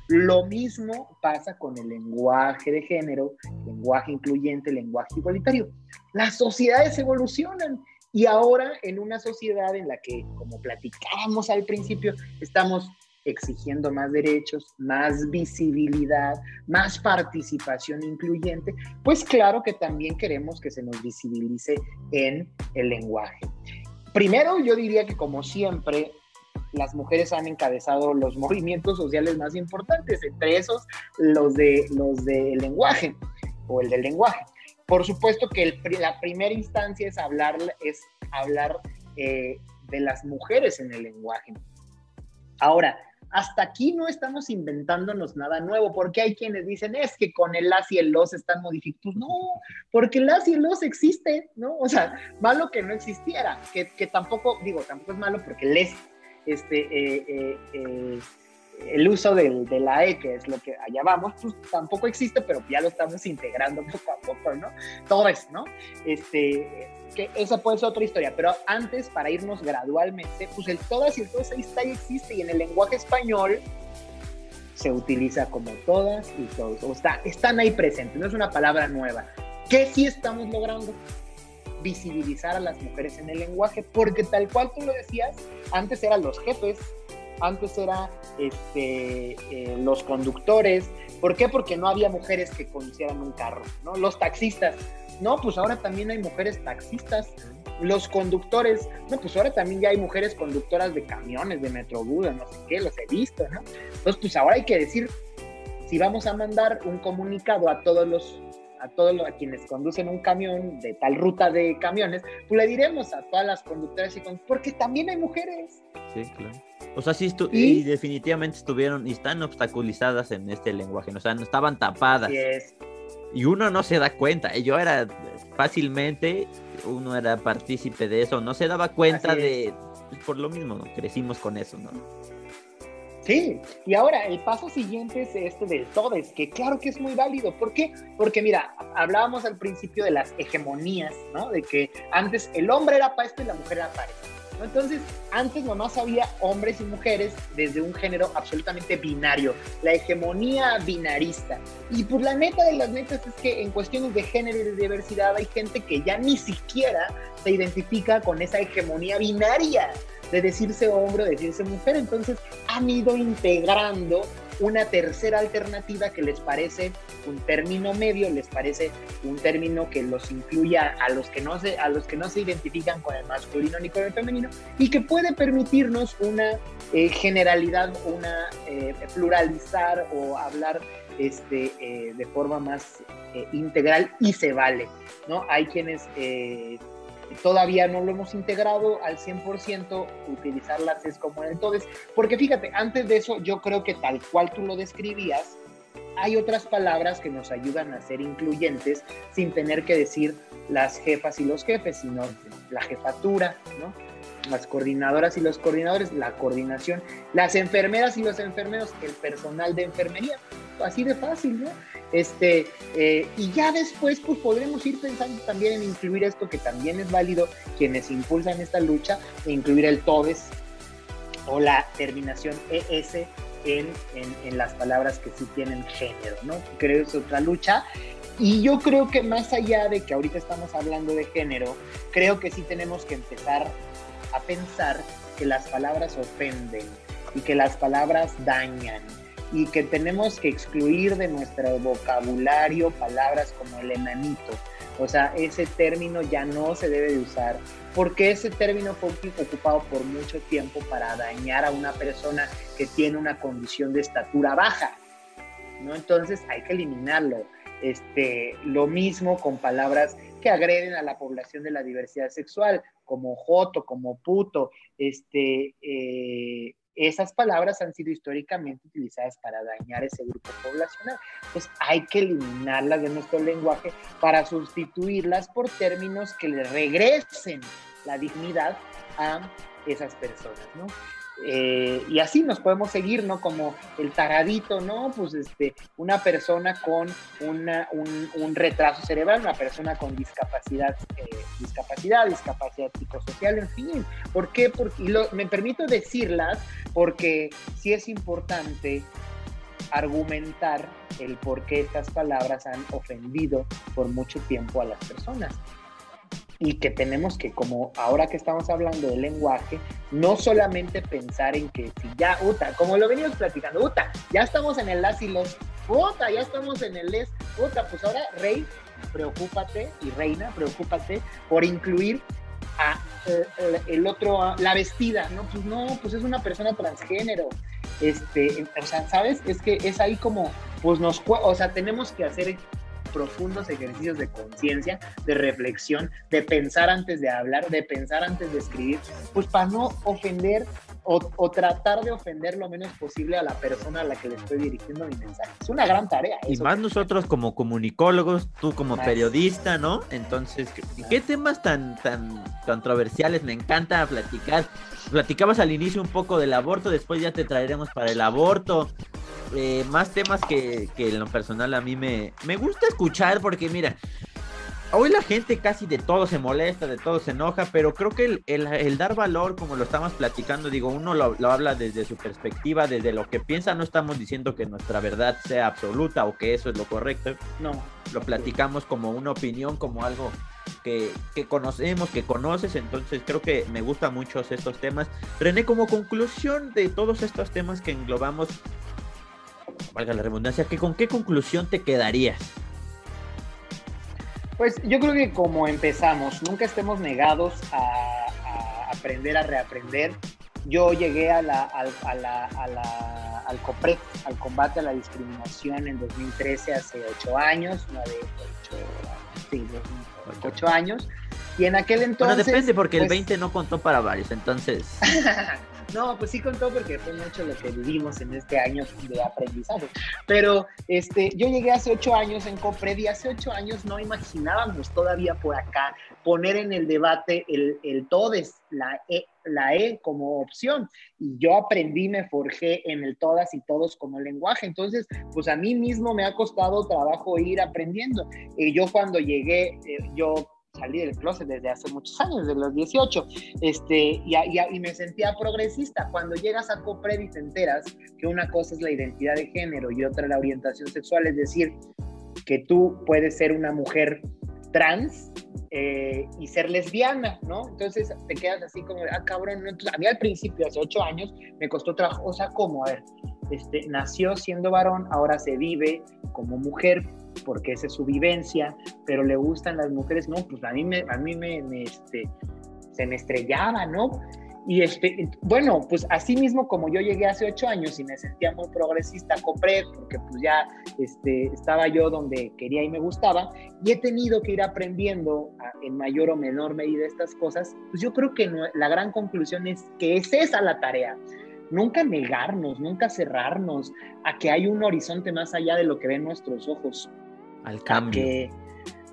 lo mismo pasa con el lenguaje de género, lenguaje incluyente, lenguaje igualitario. Las sociedades evolucionan y ahora en una sociedad en la que, como platicábamos al principio, estamos exigiendo más derechos, más visibilidad, más participación incluyente, pues claro que también queremos que se nos visibilice en el lenguaje. Primero, yo diría que como siempre, las mujeres han encabezado los movimientos sociales más importantes, entre esos los de los del lenguaje o el del lenguaje. Por supuesto que la primera instancia es hablar, es hablar eh, de las mujeres en el lenguaje. Ahora, hasta aquí no estamos inventándonos nada nuevo, porque hay quienes dicen, es que con el as y el los están modificados. No, porque el as y el los existe, ¿no? O sea, malo que no existiera, que, tampoco, digo, tampoco es malo porque les, este, eh, eh, eh, el uso del, de la E, que es lo que allá vamos, pues tampoco existe, pero ya lo estamos integrando poco a poco, ¿no? Todo eso, ¿no? Este, que esa puede ser otra historia, pero antes, para irnos gradualmente, pues el todas y el todas ahí está y existe, y en el lenguaje español se utiliza como todas y todos, o está, están ahí presentes, no es una palabra nueva. ¿Qué sí estamos logrando? Visibilizar a las mujeres en el lenguaje, porque tal cual tú lo decías, antes eran los jefes, antes era este, eh, los conductores. ¿Por qué? Porque no había mujeres que conducieran un carro, ¿no? Los taxistas. No, pues ahora también hay mujeres taxistas. Los conductores, no, pues ahora también ya hay mujeres conductoras de camiones, de metrobús, no sé qué, los he visto, ¿no? Entonces, pues ahora hay que decir, si vamos a mandar un comunicado a todos los a todos a quienes conducen un camión de tal ruta de camiones, pues le diremos a todas las conductoras y porque también hay mujeres. Sí, claro. O sea, sí, ¿Y? definitivamente estuvieron y están obstaculizadas en este lenguaje, o sea, no estaban tapadas. Y uno no se da cuenta. Yo era fácilmente, uno era partícipe de eso, no se daba cuenta de, por lo mismo, ¿no? crecimos con eso, ¿no? Sí, y ahora el paso siguiente es este del todes, que claro que es muy válido. ¿Por qué? Porque mira, hablábamos al principio de las hegemonías, ¿no? De que antes el hombre era para esto y la mujer era para esto. Entonces, antes nomás había hombres y mujeres desde un género absolutamente binario, la hegemonía binarista. Y pues la neta de las netas es que en cuestiones de género y de diversidad hay gente que ya ni siquiera se identifica con esa hegemonía binaria de decirse hombre o decirse mujer. Entonces han ido integrando una tercera alternativa que les parece un término medio, les parece un término que los incluya a los que no se, a los que no se identifican con el masculino ni con el femenino y que puede permitirnos una eh, generalidad, una eh, pluralizar o hablar este, eh, de forma más integral y se vale, ¿no? Hay quienes todavía no lo hemos integrado al 100%, utilizarlas es como en entonces, porque fíjate, antes de eso yo creo que tal cual tú lo describías, hay otras palabras que nos ayudan a ser incluyentes sin tener que decir las jefas y los jefes, sino la jefatura, ¿no? Las coordinadoras y los coordinadores, la coordinación, las enfermeras y los enfermeros, el personal de enfermería, así de fácil, ¿no? Este, eh, y ya después, pues podremos ir pensando también en incluir esto que también es válido, quienes impulsan esta lucha, e incluir el TODES o la terminación ES en, en, las palabras que sí tienen género, ¿no? Creo que es otra lucha. Y yo creo que más allá de que ahorita estamos hablando de género, creo que sí tenemos que empezar a pensar que las palabras ofenden y que las palabras dañan y que tenemos que excluir de nuestro vocabulario palabras como el enanito. O sea, ese término ya no se debe de usar porque ese término fue ocupado por mucho tiempo para dañar a una persona que tiene una condición de estatura baja. ¿no? Entonces hay que eliminarlo. Este, lo mismo con palabras que agreden a la población de la diversidad sexual, como joto, como puto, este, eh, esas palabras han sido históricamente utilizadas para dañar ese grupo poblacional. Pues hay que eliminarlas de nuestro lenguaje para sustituirlas por términos que le regresen la dignidad a esas personas, ¿no? Eh, y así nos podemos seguir, ¿no? Como el taradito, ¿no? Pues este, una persona con una, un, retraso cerebral, una persona con discapacidad, eh, discapacidad, discapacidad psicosocial, en fin. ¿Por qué? Porque, me permito decirlas porque sí es importante argumentar el por qué estas palabras han ofendido por mucho tiempo a las personas y que tenemos que, como ahora que estamos hablando del lenguaje, no solamente pensar en que si ya, Uta, como lo venimos platicando, Uta, ya estamos en el las y los, Uta, ya estamos en el les, Uta, pues ahora, Rey, preocúpate, y Reina, preocúpate por incluir a eh, el otro, la vestida, ¿no? Pues no, pues es una persona transgénero, este, o sea, ¿sabes? Es que es ahí como, pues nos, o sea, tenemos que hacer profundos ejercicios de conciencia, de reflexión, de pensar antes de hablar, de pensar antes de escribir, pues para no ofender o, tratar de ofender lo menos posible a la persona a la que le estoy dirigiendo mi mensaje. Es una gran tarea. Y más nosotros como comunicólogos, tú como periodista, ¿no? Entonces, ¿qué, temas tan, tan controversiales? Me encanta platicar. Platicabas al inicio un poco del aborto, después ya te traeremos para el aborto. Eh, más temas que, que, en lo personal a mí me, me gusta escuchar porque mira, hoy la gente casi de todo se molesta, de todo se enoja, pero creo que el, dar valor, como lo estamos platicando, digo, uno lo, habla desde su perspectiva, desde lo que piensa, no estamos diciendo que nuestra verdad sea absoluta o que eso es lo correcto. No. Lo platicamos como una opinión, como algo que, que, conocemos, que conoces, entonces creo que me gustan mucho estos temas. René, como conclusión de todos estos temas que englobamos, valga la redundancia, que con qué conclusión te quedarías? Pues yo creo que como empezamos, nunca estemos negados a, aprender, a reaprender. Yo llegué a la, al, a la, al COPRED, al combate a la discriminación en 2013, hace ocho años, de ocho, sí, ocho años. Y en aquel entonces... Bueno, depende porque el 20 pues no contó para varios, entonces... No, pues sí contó porque fue mucho lo que vivimos en este año de aprendizaje. Pero este, yo llegué hace ocho años en Copred y hace ocho años no imaginábamos todavía por acá poner en el debate el, el todes, la e, la E como opción. Y yo aprendí, me forjé en el todas y todos como lenguaje. Entonces, pues a mí mismo me ha costado trabajo ir aprendiendo. y yo cuando llegué, eh, yo salí del closet desde hace muchos años, desde los 18, este, y, y, me sentía progresista. Cuando llegas a Copred y te enteras que una cosa es la identidad de género y otra la orientación sexual, es decir, que tú puedes ser una mujer trans eh, y ser lesbiana, ¿no? Entonces te quedas así como, ah, cabrón, a mí al principio, hace ocho años, me costó trabajo, o sea, ¿cómo? A ver, este, nació siendo varón, ahora se vive como mujer, porque esa es su vivencia, pero le gustan las mujeres, no, pues a mí me, a mí me, este, se me estrellaba, ¿no? Y este, bueno, pues así mismo como yo llegué hace ocho años y me sentía muy progresista, compré, porque pues ya este, estaba yo donde quería y me gustaba, y he tenido que ir aprendiendo en mayor o menor medida estas cosas, pues yo creo que la gran conclusión es que es esa la tarea. Nunca negarnos, nunca cerrarnos a que hay un horizonte más allá de lo que ven nuestros ojos al cambio.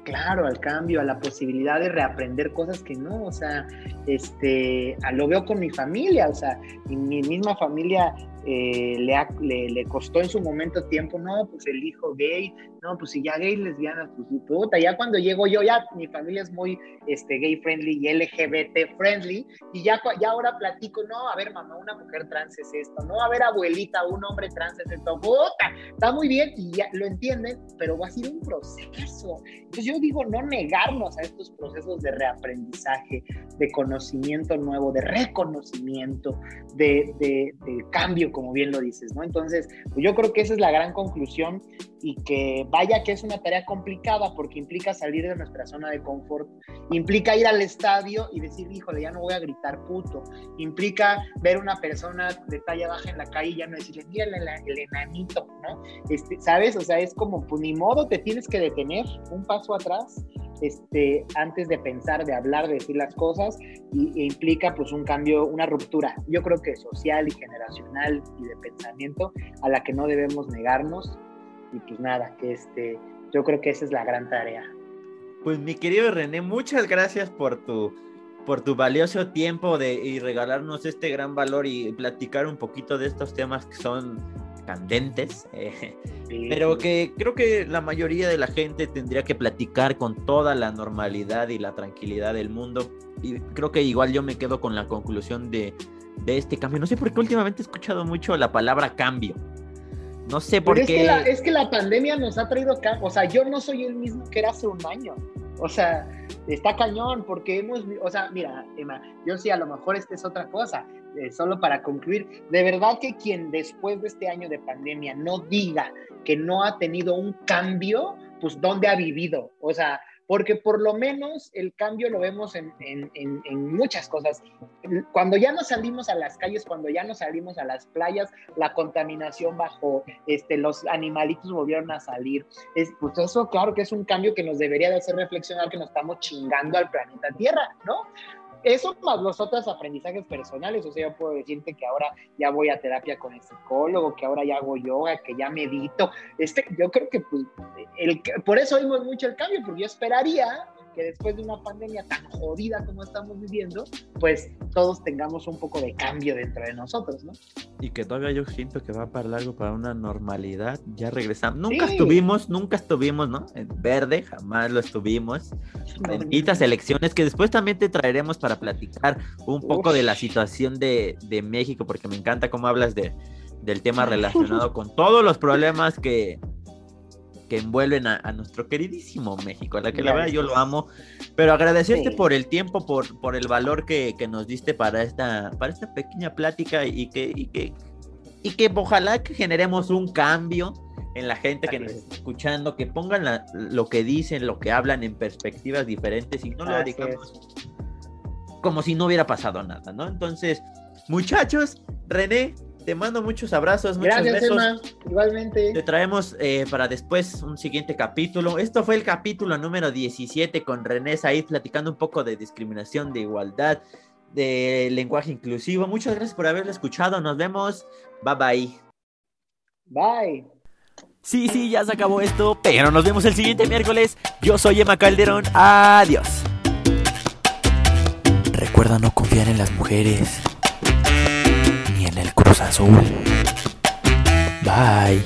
claro, al cambio, a la posibilidad de reaprender cosas que no, o sea, este, lo veo con mi familia, o sea, mi misma familia eh, le, le, costó en su momento tiempo, no, pues el hijo gay, no, pues si ya gay, lesbiana, pues puta, ya cuando llego yo, ya mi familia es muy este, gay friendly y LGBT friendly, y ya, ya ahora platico, no, a ver mamá, una mujer trans es esto, no, a ver abuelita, un hombre trans es esto, puta, está muy bien y ya lo entienden, pero va a ser un proceso. Entonces yo digo, no negarnos a estos procesos de reaprendizaje, de conocimiento nuevo, de reconocimiento, de, de, de cambio como bien lo dices, ¿no? Entonces, pues yo creo que esa es la gran conclusión y que vaya que es una tarea complicada porque implica salir de nuestra zona de confort, implica ir al estadio y decir, híjole, ya no voy a gritar puto, implica ver una persona de talla baja en la calle y ya no decirle, mira el, enanito, ¿no? Este, ¿Sabes? O sea, es como, pues ni modo, te tienes que detener un paso atrás este, antes de pensar, de hablar, de decir las cosas, y, e implica pues un cambio, una ruptura, yo creo que social y generacional y de pensamiento a la que no debemos negarnos, y pues nada, que este, yo creo que esa es la gran tarea. Pues mi querido René, muchas gracias por tu, por tu valioso tiempo de, y regalarnos este gran valor y platicar un poquito de estos temas que son candentes, eh, pero que creo que la mayoría de la gente tendría que platicar con toda la normalidad y la tranquilidad del mundo. Y creo que igual yo me quedo con la conclusión de, de este cambio. No sé por qué últimamente he escuchado mucho la palabra cambio. No sé por qué. Es que, la, es que la pandemia nos ha traído cambio. O sea, yo no soy el mismo que era hace un año. O sea, está cañón porque hemos, o sea, mira, Emma, yo sí, a lo mejor esta es otra cosa, eh, solo para concluir, de verdad que quien después de este año de pandemia no diga que no ha tenido un cambio, pues ¿dónde ha vivido? O sea, porque por lo menos el cambio lo vemos en, muchas cosas. Cuando ya no salimos a las calles, cuando ya no salimos a las playas, la contaminación bajó, este, los animalitos volvieron a salir. Es, pues eso claro que es un cambio que nos debería de hacer reflexionar que nos estamos chingando al planeta Tierra, ¿no? Eso más los otros aprendizajes personales, o sea, yo puedo decirte que ahora ya voy a terapia con el psicólogo, que ahora ya hago yoga, que ya medito. Este, yo creo que pues, el, por eso oímos mucho el cambio, porque yo esperaría que después de una pandemia tan jodida como estamos viviendo, pues todos tengamos un poco de cambio dentro de nosotros, ¿no? Y que todavía yo siento que va para largo, para una normalidad. Ya regresamos. Nunca estuvimos, nunca estuvimos, ¿no? En verde, jamás lo estuvimos. Benditas elecciones que después también te traeremos para platicar un poco de la situación de, de México, porque me encanta cómo hablas de, del tema relacionado con todos los problemas que, que envuelven a, nuestro queridísimo México, a la que la verdad yo lo amo, pero agradecerte por el tiempo, por, por el valor que, nos diste para esta, para esta pequeña plática y que, y que, y que ojalá que generemos un cambio en la gente que nos está escuchando, que pongan lo que dicen, lo que hablan en perspectivas diferentes y no lo digamos como si no hubiera pasado nada, ¿no? Entonces, muchachos, René, te mando muchos abrazos, muchos Gracias, Emma. Igualmente. Te traemos eh, para después un siguiente capítulo. Esto fue el capítulo número 17 con René Said platicando un poco de discriminación, de igualdad, de lenguaje inclusivo. Muchas gracias por haberlo escuchado. Nos vemos. Bye bye. Bye. Sí, sí, ya se acabó esto, pero nos vemos el siguiente miércoles. Yo soy Emma Calderón. Adiós. Recuerda no confiar en las mujeres. Cruz Azul. Bye.